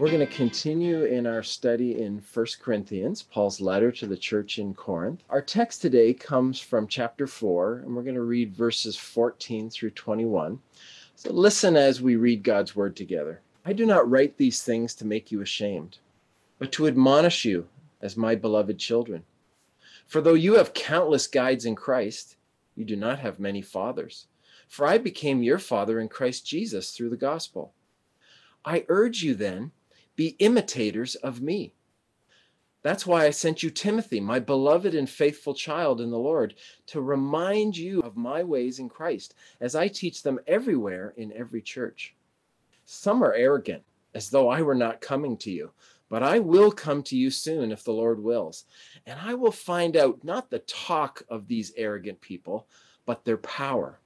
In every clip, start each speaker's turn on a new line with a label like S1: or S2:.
S1: We're going to continue in our study in 1 Corinthians, Paul's letter to the church in Corinth. Our text today comes from chapter 4, and we're going to read verses 14 through 21. So listen as we read God's word together. I do not write these things to make you ashamed, but to admonish you as my beloved children. For though you have countless guides in Christ, you do not have many fathers. For I became your father in Christ Jesus through the gospel. I urge you then, be imitators of me. That's why I sent you Timothy, my beloved and faithful child in the Lord, to remind you of my ways in Christ, as I teach them everywhere in every church. Some are arrogant, as though I were not coming to you, but I will come to you soon if the Lord wills. And I will find out not the talk of these arrogant people, but their power.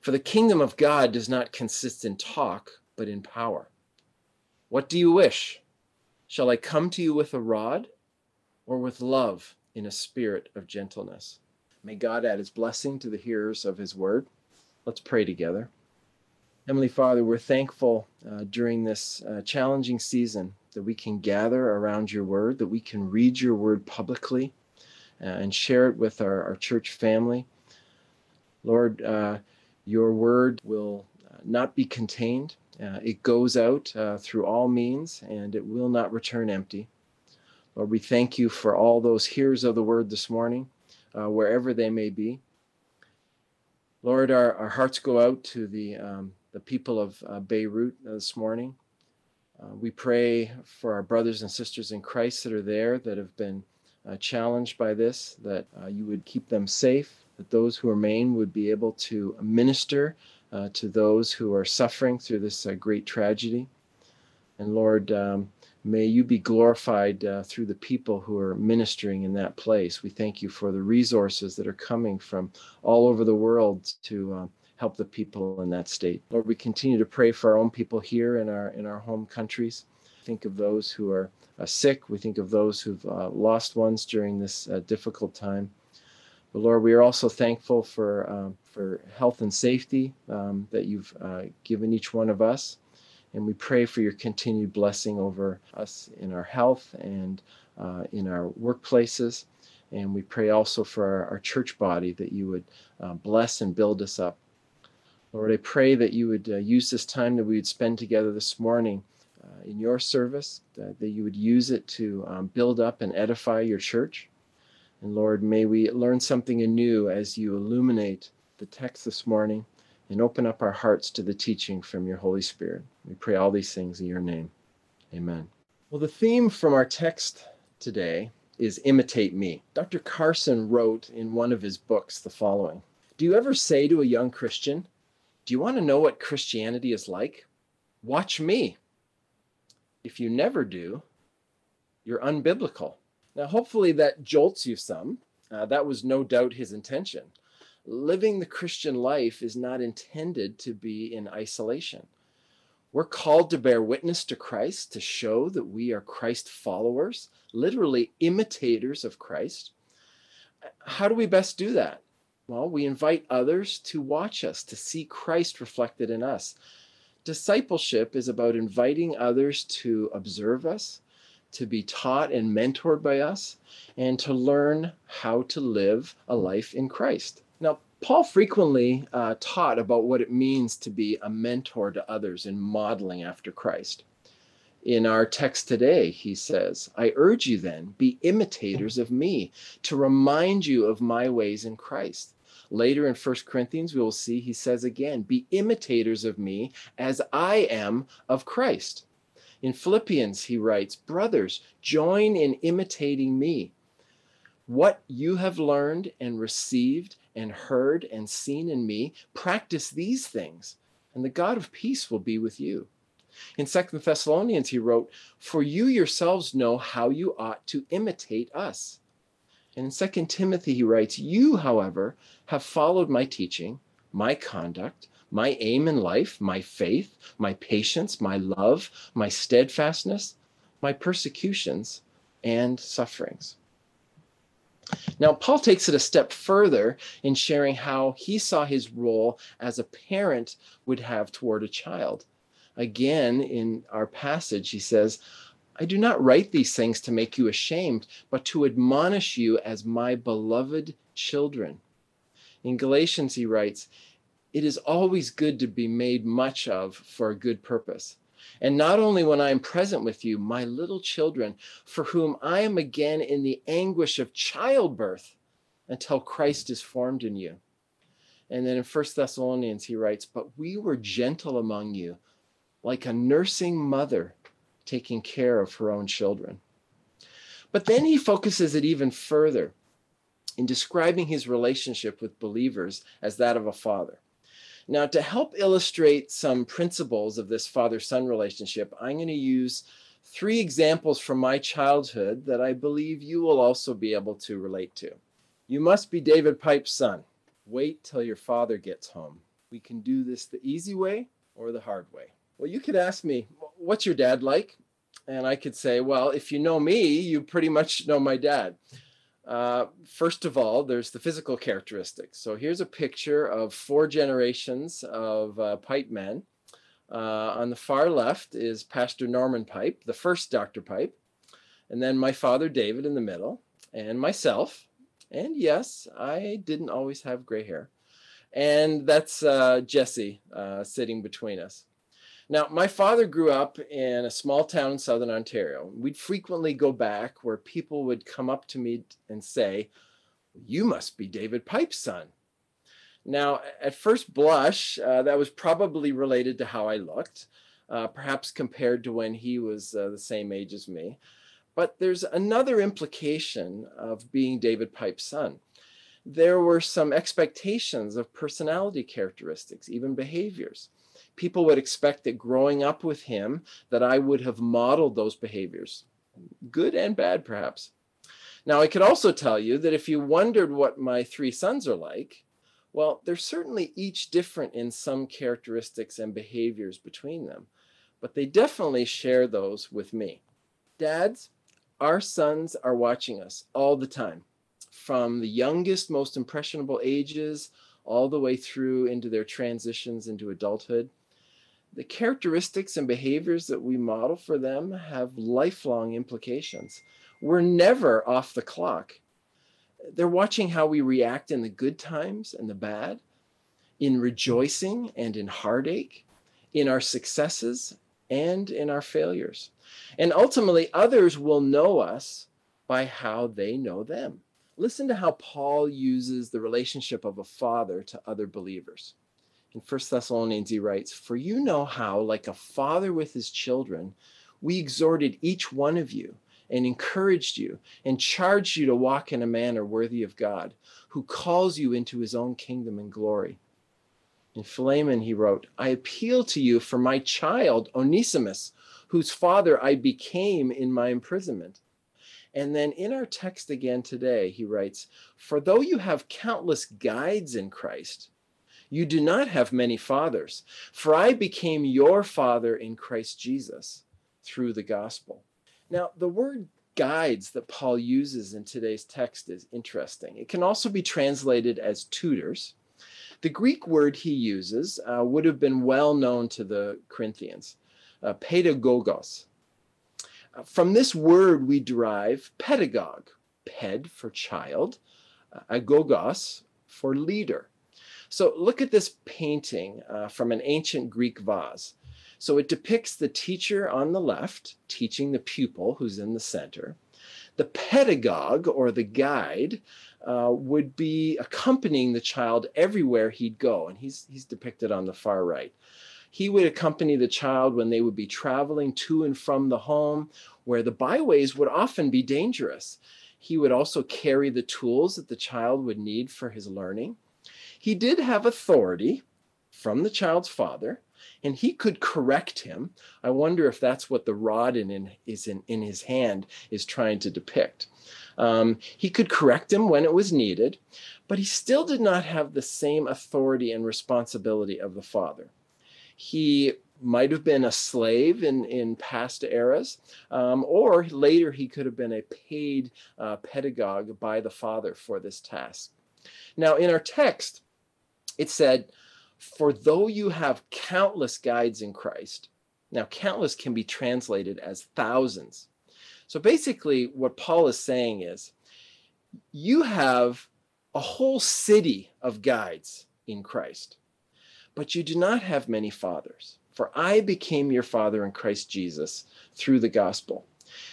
S1: For the kingdom of God does not consist in talk, but in power. What do you wish? Shall I come to you with a rod or with love in a spirit of gentleness? May God add his blessing to the hearers of his word. Let's pray together. Heavenly Father, we're thankful uh, during this uh, challenging season that we can gather around your word, that we can read your word publicly uh, and share it with our, our church family. Lord, uh, your word will uh, not be contained. Uh, it goes out uh, through all means and it will not return empty. Lord, we thank you for all those hearers of the word this morning, uh, wherever they may be. Lord, our, our hearts go out to the, um, the people of uh, Beirut this morning. Uh, we pray for our brothers and sisters in Christ that are there that have been uh, challenged by this, that you would keep them safe, that those who remain would be able to minister uh, to those who are suffering through this uh, great tragedy. And Lord, um, may you be glorified uh, through the people who are ministering in that place. We thank you for the resources that are coming from all over the world to uh, help the people in that state. Lord, we continue to pray for our own people here in our in our home countries. Think of those who are uh, sick. We think of those who've uh, lost ones during this difficult time. But Lord, we are also thankful for, um, for health and safety um, that you've uh, given each one of us. And we pray for your continued blessing over us in our health and uh, in our workplaces. And we pray also for our, our church body that you would uh, bless and build us up. Lord, I pray that you would uh, use this time that we would spend together this morning uh, in your service, that you would use it to um, build up and edify your church. And Lord, may we learn something anew as you illuminate the text this morning and open up our hearts to the teaching from your Holy Spirit. We pray all these things in your name. Amen. Well, the theme from our text today is imitate me. Dr. Carson wrote in one of his books the following Do you ever say to a young Christian, Do you want to know what Christianity is like? Watch me. If you never do, you're unbiblical. Now, hopefully, that jolts you some. Uh, that was no doubt his intention. Living the Christian life is not intended to be in isolation. We're called to bear witness to Christ, to show that we are Christ followers, literally imitators of Christ. How do we best do that? Well, we invite others to watch us, to see Christ reflected in us. Discipleship is about inviting others to observe us, to be taught and mentored by us, and to learn how to live a life in Christ. Now, Paul frequently uh, taught about what it means to be a mentor to others in modeling after Christ. In our text today, he says, I urge you then, be imitators of me, to remind you of my ways in Christ. Later in 1 Corinthians, we will see he says again, Be imitators of me as I am of Christ. In Philippians, he writes, Brothers, join in imitating me. What you have learned and received and heard and seen in me, practice these things, and the God of peace will be with you. In Second Thessalonians, he wrote, For you yourselves know how you ought to imitate us. And in Second Timothy, he writes, You, however, have followed my teaching, my conduct, my aim in life, my faith, my patience, my love, my steadfastness, my persecutions, and sufferings. Now, Paul takes it a step further in sharing how he saw his role as a parent would have toward a child. Again, in our passage, he says, I do not write these things to make you ashamed, but to admonish you as my beloved children. In Galatians, he writes, It is always good to be made much of for a good purpose. And not only when I am present with you, my little children, for whom I am again in the anguish of childbirth until Christ is formed in you. And then in First Thessalonians, he writes, But we were gentle among you, like a nursing mother taking care of her own children. But then he focuses it even further in describing his relationship with believers as that of a father. Now, to help illustrate some principles of this father son relationship, I'm going to use three examples from my childhood that I believe you will also be able to relate to. You must be David Pipe's son. Wait till your father gets home. We can do this the easy way or the hard way. Well, you could ask me, what's your dad like? And I could say, well, if you know me, you pretty much know my dad. Uh, first of all, there's the physical characteristics. So here's a picture of four generations of uh, pipe men. Uh, on the far left is Pastor Norman Pipe, the first Dr. Pipe, and then my father David in the middle, and myself. And yes, I didn't always have gray hair. And that's uh, Jesse uh, sitting between us. Now, my father grew up in a small town in southern Ontario. We'd frequently go back where people would come up to me and say, You must be David Pipe's son. Now, at first blush, uh, that was probably related to how I looked, uh, perhaps compared to when he was uh, the same age as me. But there's another implication of being David Pipe's son. There were some expectations of personality characteristics, even behaviors people would expect that growing up with him that I would have modeled those behaviors, good and bad perhaps. Now I could also tell you that if you wondered what my three sons are like, well, they're certainly each different in some characteristics and behaviors between them, but they definitely share those with me. Dads, our sons are watching us all the time, from the youngest, most impressionable ages all the way through into their transitions into adulthood the characteristics and behaviors that we model for them have lifelong implications. We're never off the clock. They're watching how we react in the good times and the bad, in rejoicing and in heartache, in our successes and in our failures. And ultimately, others will know us by how they know them. Listen to how Paul uses the relationship of a father to other believers in First Thessalonians, he writes, For you know how, like a father with his children, we exhorted each one of you and encouraged you and charged you to walk in a manner worthy of God, who calls you into his own kingdom and glory. In Philemon, he wrote, I appeal to you for my child, Onesimus, whose father I became in my imprisonment. And then in our text again today, he writes, For though you have countless guides in Christ, you do not have many fathers, for I became your father in Christ Jesus through the gospel. Now, the word guides that Paul uses in today's text is interesting. It can also be translated as tutors. The Greek word he uses uh, would have been well known to the Corinthians, uh, pedagogos. Uh, from this word, we derive pedagogue, ped for child, uh, agogos for leader. So look at this painting uh, from an ancient Greek vase. So it depicts the teacher on the left teaching the pupil who's in the center. The pedagogue or the guide uh, would be accompanying the child everywhere he'd go, and he's, he's depicted on the far right. He would accompany the child when they would be traveling to and from the home, where the byways would often be dangerous. He would also carry the tools that the child would need for his learning. He did have authority from the child's father, and he could correct him. I wonder if that's what the rod in, in is in, in his hand is trying to depict. Um, he could correct him when it was needed, but he still did not have the same authority and responsibility of the father. He might have been a slave in, in past eras, um, or later he could have been a paid uh, pedagogue by the father for this task. Now, in our text, it said, For though you have countless guides in Christ, Now, countless can be translated as thousands. So basically, what Paul is saying is you have a whole city of guides in Christ, but you do not have many fathers. For I became your father in Christ Jesus through the gospel.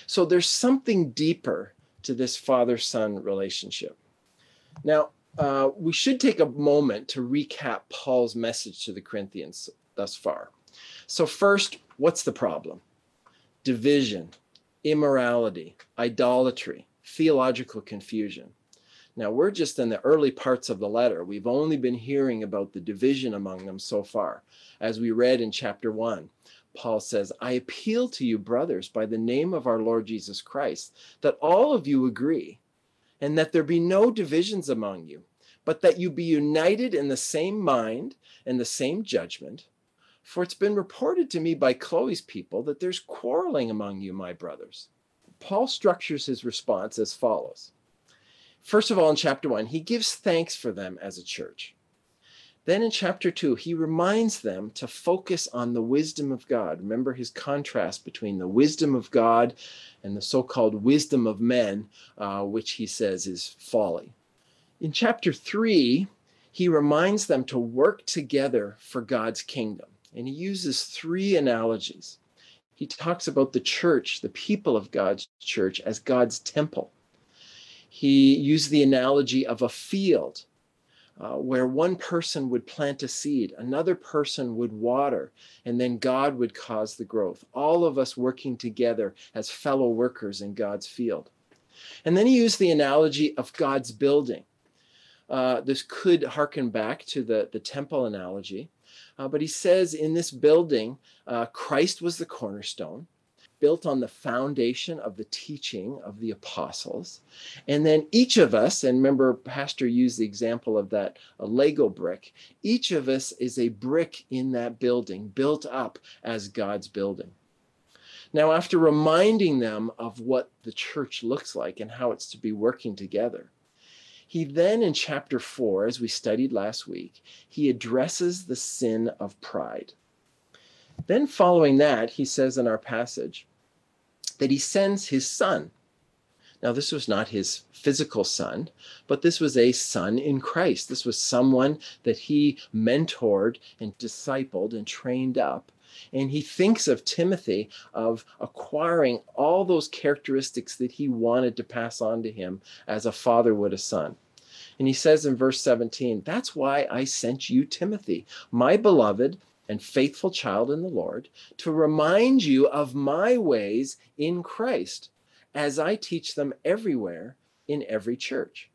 S1: So there's something deeper to this father son relationship. Now, uh, we should take a moment to recap Paul's message to the Corinthians thus far. So, first, what's the problem? Division, immorality, idolatry, theological confusion. Now, we're just in the early parts of the letter. We've only been hearing about the division among them so far. As we read in chapter 1, Paul says, I appeal to you, brothers, by the name of our Lord Jesus Christ, that all of you agree, and that there be no divisions among you, but that you be united in the same mind and the same judgment. For it's been reported to me by Chloe's people that there's quarreling among you, my brothers. Paul structures his response as follows. First of all, in chapter one, he gives thanks for them as a church. Then in chapter two, he reminds them to focus on the wisdom of God. Remember his contrast between the wisdom of God and the so called wisdom of men, uh, which he says is folly. In chapter three, he reminds them to work together for God's kingdom. And he uses three analogies. He talks about the church, the people of God's church, as God's temple. He used the analogy of a field uh, where one person would plant a seed, another person would water, and then God would cause the growth. All of us working together as fellow workers in God's field. And then he used the analogy of God's building. Uh, this could harken back to the, the temple analogy. Uh, but he says in this building, uh, Christ was the cornerstone, built on the foundation of the teaching of the apostles. And then each of us, and remember, Pastor used the example of that a Lego brick, each of us is a brick in that building, built up as God's building. Now, after reminding them of what the church looks like and how it's to be working together, he then, in chapter four, as we studied last week, he addresses the sin of pride. Then, following that, he says in our passage that he sends his son. Now, this was not his physical son, but this was a son in Christ. This was someone that he mentored and discipled and trained up. And he thinks of Timothy of acquiring all those characteristics that he wanted to pass on to him as a father would a son. And he says in verse 17, That's why I sent you, Timothy, my beloved and faithful child in the Lord, to remind you of my ways in Christ as I teach them everywhere in every church.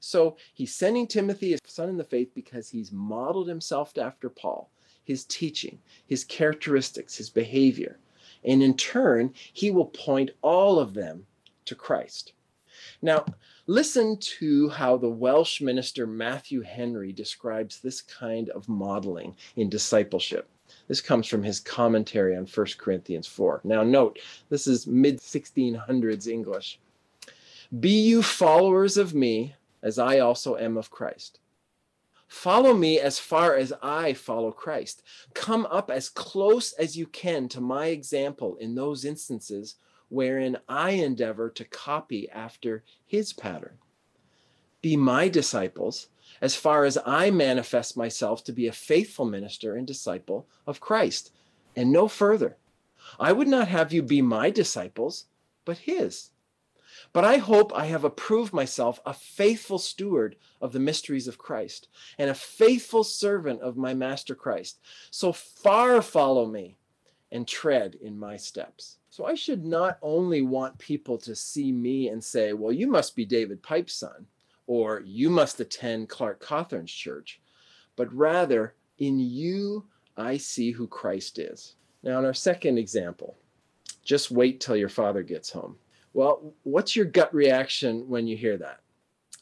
S1: So he's sending Timothy, his son in the faith, because he's modeled himself after Paul his teaching, his characteristics, his behavior. And in turn, he will point all of them to Christ. Now, listen to how the Welsh minister Matthew Henry describes this kind of modeling in discipleship. This comes from his commentary on 1 Corinthians 4. Now, note, this is mid 1600s English. Be you followers of me, as I also am of Christ. Follow me as far as I follow Christ. Come up as close as you can to my example in those instances wherein I endeavor to copy after his pattern. Be my disciples as far as I manifest myself to be a faithful minister and disciple of Christ, and no further. I would not have you be my disciples, but his. But I hope I have approved myself a faithful steward of the mysteries of Christ and a faithful servant of my Master Christ. So far follow me and tread in my steps. So I should not only want people to see me and say, well, you must be David Pipe's son, or you must attend Clark Cawthorn's church, but rather in you I see who Christ is. Now, in our second example, just wait till your father gets home. Well, what's your gut reaction when you hear that?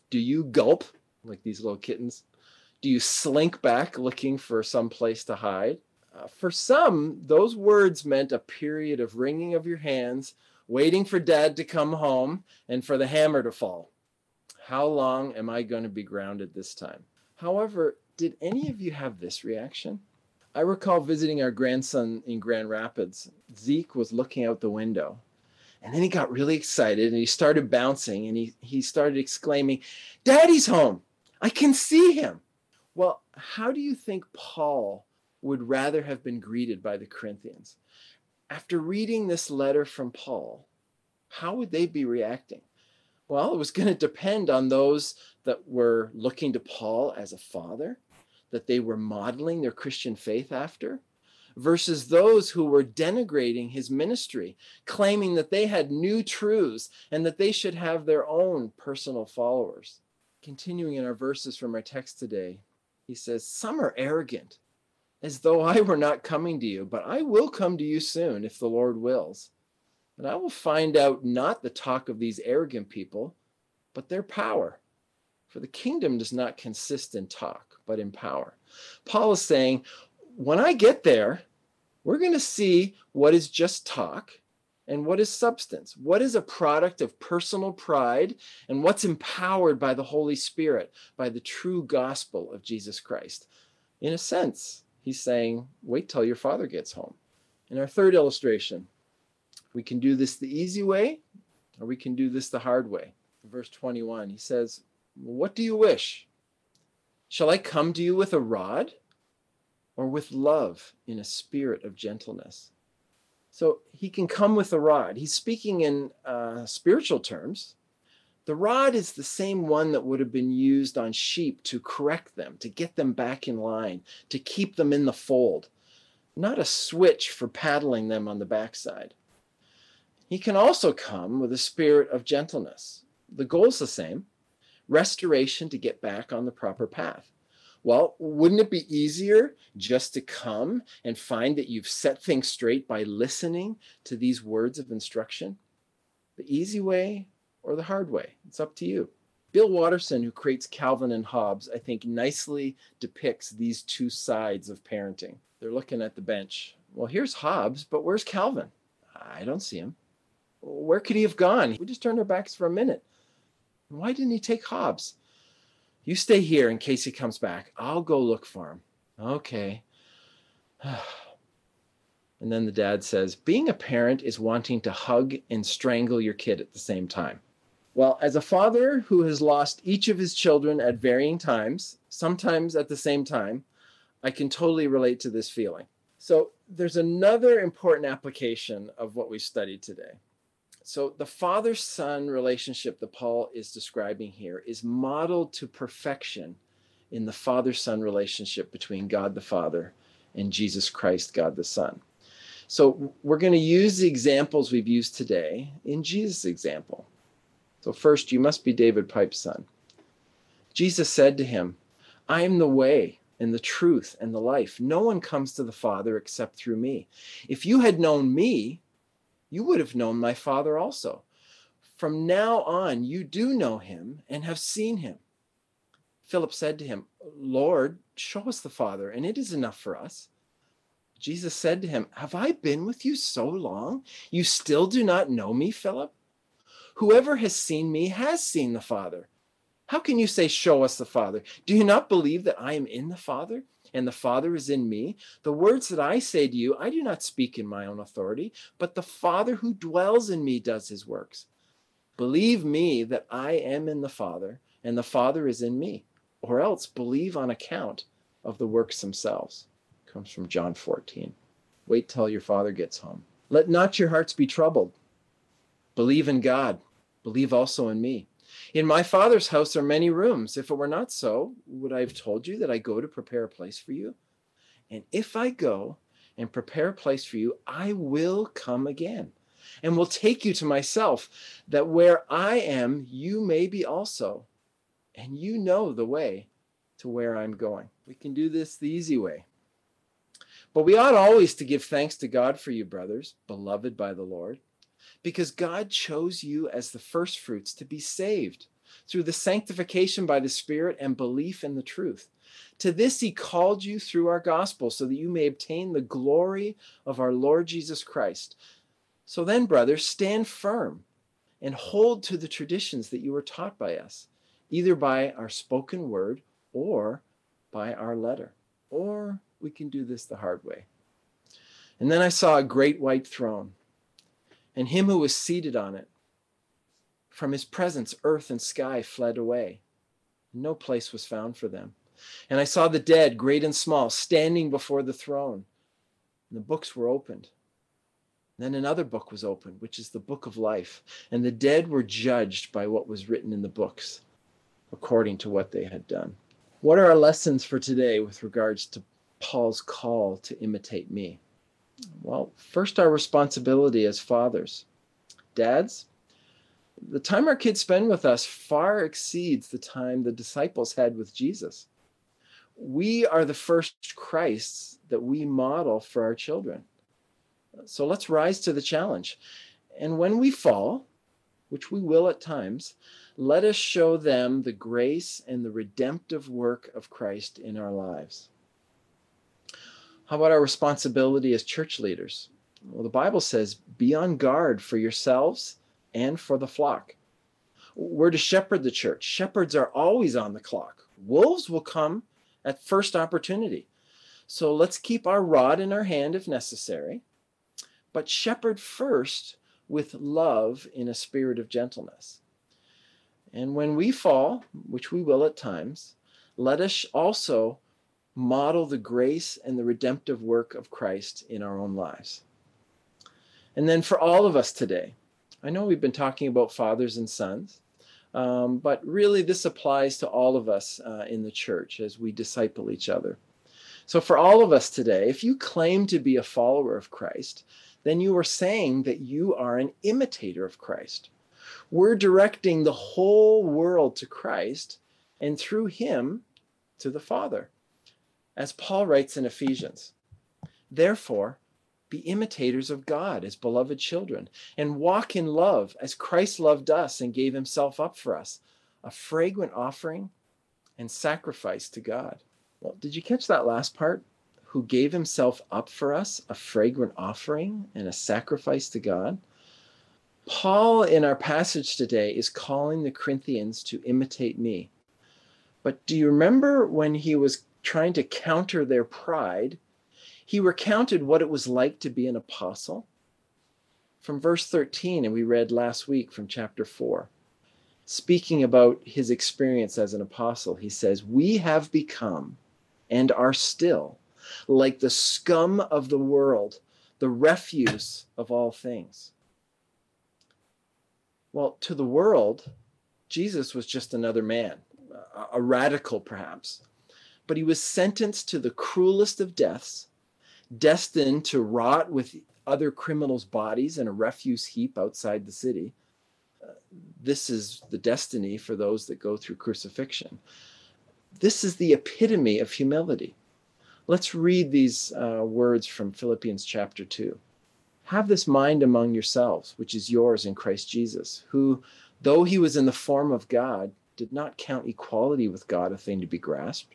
S1: Do you gulp like these little kittens? Do you slink back looking for some place to hide? Uh, for some, those words meant a period of wringing of your hands, waiting for dad to come home, and for the hammer to fall. How long am I going to be grounded this time? However, did any of you have this reaction? I recall visiting our grandson in Grand Rapids. Zeke was looking out the window and then he got really excited and he started bouncing and he, he started exclaiming, Daddy's home. I can see him. Well, how do you think Paul would rather have been greeted by the Corinthians? After reading this letter from Paul, how would they be reacting? Well, it was going to depend on those that were looking to Paul as a father, that they were modeling their Christian faith after, versus those who were denigrating his ministry, claiming that they had new truths and that they should have their own personal followers. Continuing in our verses from our text today, he says, Some are arrogant, as though I were not coming to you, but I will come to you soon if the Lord wills. And I will find out not the talk of these arrogant people, but their power. For the kingdom does not consist in talk, but in power. Paul is saying, when I get there, we're going to see what is just talk and what is substance. What is a product of personal pride and what's empowered by the Holy Spirit, by the true gospel of Jesus Christ. In a sense, he's saying, wait till your father gets home. In our third illustration, we can do this the easy way or we can do this the hard way. Verse 21, he says, What do you wish? Shall I come to you with a rod? or with love in a spirit of gentleness. So he can come with a rod. He's speaking in uh, spiritual terms. The rod is the same one that would have been used on sheep to correct them, to get them back in line, to keep them in the fold, not a switch for paddling them on the backside. He can also come with a spirit of gentleness. The goal's the same restoration to get back on the proper path. Well, wouldn't it be easier just to come and find that you've set things straight by listening to these words of instruction? The easy way or the hard way? It's up to you. Bill Watterson, who creates Calvin and Hobbes, I think nicely depicts these two sides of parenting. They're looking at the bench. Well, here's Hobbes, but where's Calvin? I don't see him. Where could he have gone? We just turned our backs for a minute. Why didn't he take Hobbes? You stay here in case he comes back. I'll go look for him. Okay. and then the dad says, Being a parent is wanting to hug and strangle your kid at the same time. Well, as a father who has lost each of his children at varying times, sometimes at the same time, I can totally relate to this feeling. So, there's another important application of what we studied today. So the father son relationship that Paul is describing here is modeled to perfection in the father son relationship between God the Father and Jesus Christ, God the Son. So we're going to use the examples we've used today in Jesus' example. So, first, you must be David Pipe's son. Jesus said to him, I am the way and the truth and the life. No one comes to the Father except through me. If you had known me, you would have known my Father also. From now on, you do know him and have seen him. Philip said to him, Lord, show us the Father, and it is enough for us. Jesus said to him, Have I been with you so long? You still do not know me, Philip? Whoever has seen me has seen the Father. How can you say, Show us the Father? Do you not believe that I am in the Father and the Father is in me. The words that I say to you, I do not speak in my own authority, but the Father who dwells in me does his works. Believe me that I am in the Father, and the Father is in me, or else believe on account of the works themselves. Comes from John 14. Wait till your Father gets home. Let not your hearts be troubled. Believe in God. Believe also in me. In my Father's house are many rooms. If it were not so, would I have told you that I go to prepare a place for you? And if I go and prepare a place for you, I will come again and will take you to myself, that where I am, you may be also. And you know the way to where I'm going. We can do this the easy way. But we ought always to give thanks to God for you, brothers, beloved by the Lord because God chose you as the firstfruits to be saved through the sanctification by the Spirit and belief in the truth. To this he called you through our gospel, so that you may obtain the glory of our Lord Jesus Christ. So then, brothers, stand firm and hold to the traditions that you were taught by us, either by our spoken word or by our letter. Or we can do this the hard way. And then I saw a great white throne, and him who was seated on it. From his presence, earth and sky fled away. No place was found for them. And I saw the dead, great and small, standing before the throne. And the books were opened. Then another book was opened, which is the book of life. And the dead were judged by what was written in the books, according to what they had done. What are our lessons for today with regards to Paul's call to imitate me? Well, first, our responsibility as fathers. Dads, the time our kids spend with us far exceeds the time the disciples had with Jesus. We are the first Christs that we model for our children. So let's rise to the challenge. And when we fall, which we will at times, let us show them the grace and the redemptive work of Christ in our lives. How about our responsibility as church leaders? Well, the Bible says, be on guard for yourselves and for the flock. We're to shepherd the church. Shepherds are always on the clock. Wolves will come at first opportunity. So let's keep our rod in our hand if necessary, but shepherd first with love in a spirit of gentleness. And when we fall, which we will at times, let us also model the grace and the redemptive work of Christ in our own lives. And then for all of us today, I know we've been talking about fathers and sons, um, but really this applies to all of us uh, in the church as we disciple each other. So, for all of us today, if you claim to be a follower of Christ, then you are saying that you are an imitator of Christ. We're directing the whole world to Christ and through him to the Father. As Paul writes in Ephesians, therefore, be imitators of God as beloved children, and walk in love as Christ loved us and gave himself up for us, a fragrant offering and sacrifice to God. Well, did you catch that last part? Who gave himself up for us, a fragrant offering and a sacrifice to God? Paul, in our passage today, is calling the Corinthians to imitate me. But do you remember when he was trying to counter their pride? He recounted what it was like to be an apostle. From verse 13, and we read last week from chapter 4, speaking about his experience as an apostle, he says, We have become and are still like the scum of the world, the refuse of all things. Well, to the world, Jesus was just another man, a radical perhaps, but he was sentenced to the cruelest of deaths destined to rot with other criminals' bodies in a refuse heap outside the city. Uh, this is the destiny for those that go through crucifixion. This is the epitome of humility. Let's read these uh, words from Philippians chapter 2. Have this mind among yourselves, which is yours in Christ Jesus, who, though he was in the form of God, did not count equality with God a thing to be grasped,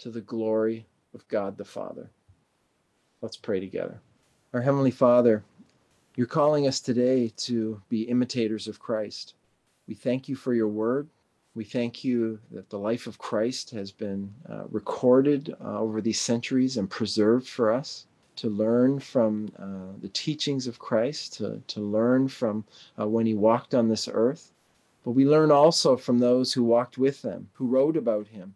S1: to the glory of God the Father. Let's pray together. Our Heavenly Father, you're calling us today to be imitators of Christ. We thank you for your word. We thank you that the life of Christ has been uh, recorded uh, over these centuries and preserved for us to learn from uh, the teachings of Christ, to, to learn from uh, when he walked on this earth. But we learn also from those who walked with them, who wrote about him,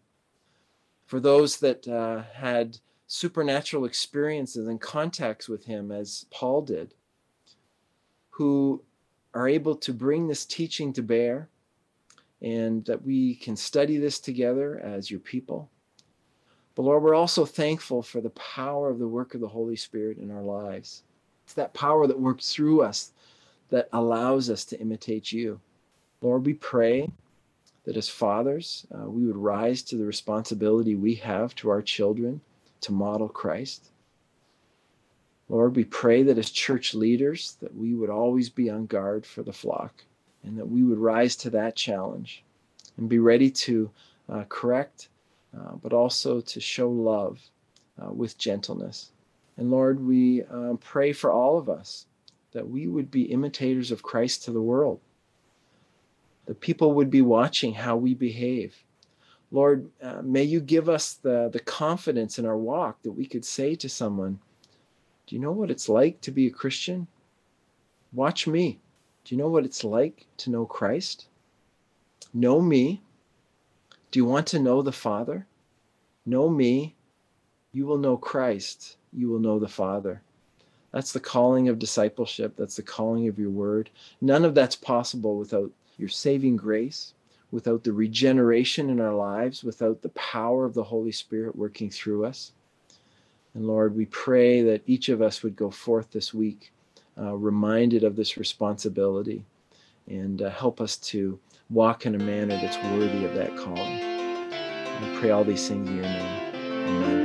S1: for those that uh, had supernatural experiences and contacts with him, as Paul did, who are able to bring this teaching to bear, and that we can study this together as your people. But Lord, we're also thankful for the power of the work of the Holy Spirit in our lives. It's that power that works through us that allows us to imitate you. Lord, we pray that as fathers, uh, we would rise to the responsibility we have to our children to model Christ. Lord, we pray that as church leaders that we would always be on guard for the flock and that we would rise to that challenge and be ready to uh, correct, uh, but also to show love uh, with gentleness. And Lord, we um, pray for all of us that we would be imitators of Christ to the world. That people would be watching how we behave. Lord, uh, may you give us the, the confidence in our walk that we could say to someone, Do you know what it's like to be a Christian? Watch me. Do you know what it's like to know Christ? Know me. Do you want to know the Father? Know me. You will know Christ. You will know the Father. That's the calling of discipleship. That's the calling of your word. None of that's possible without your saving grace, without the regeneration in our lives, without the power of the Holy Spirit working through us. And Lord, we pray that each of us would go forth this week uh, reminded of this responsibility and uh, help us to walk in a manner that's worthy of that calling. I pray all these things in your name.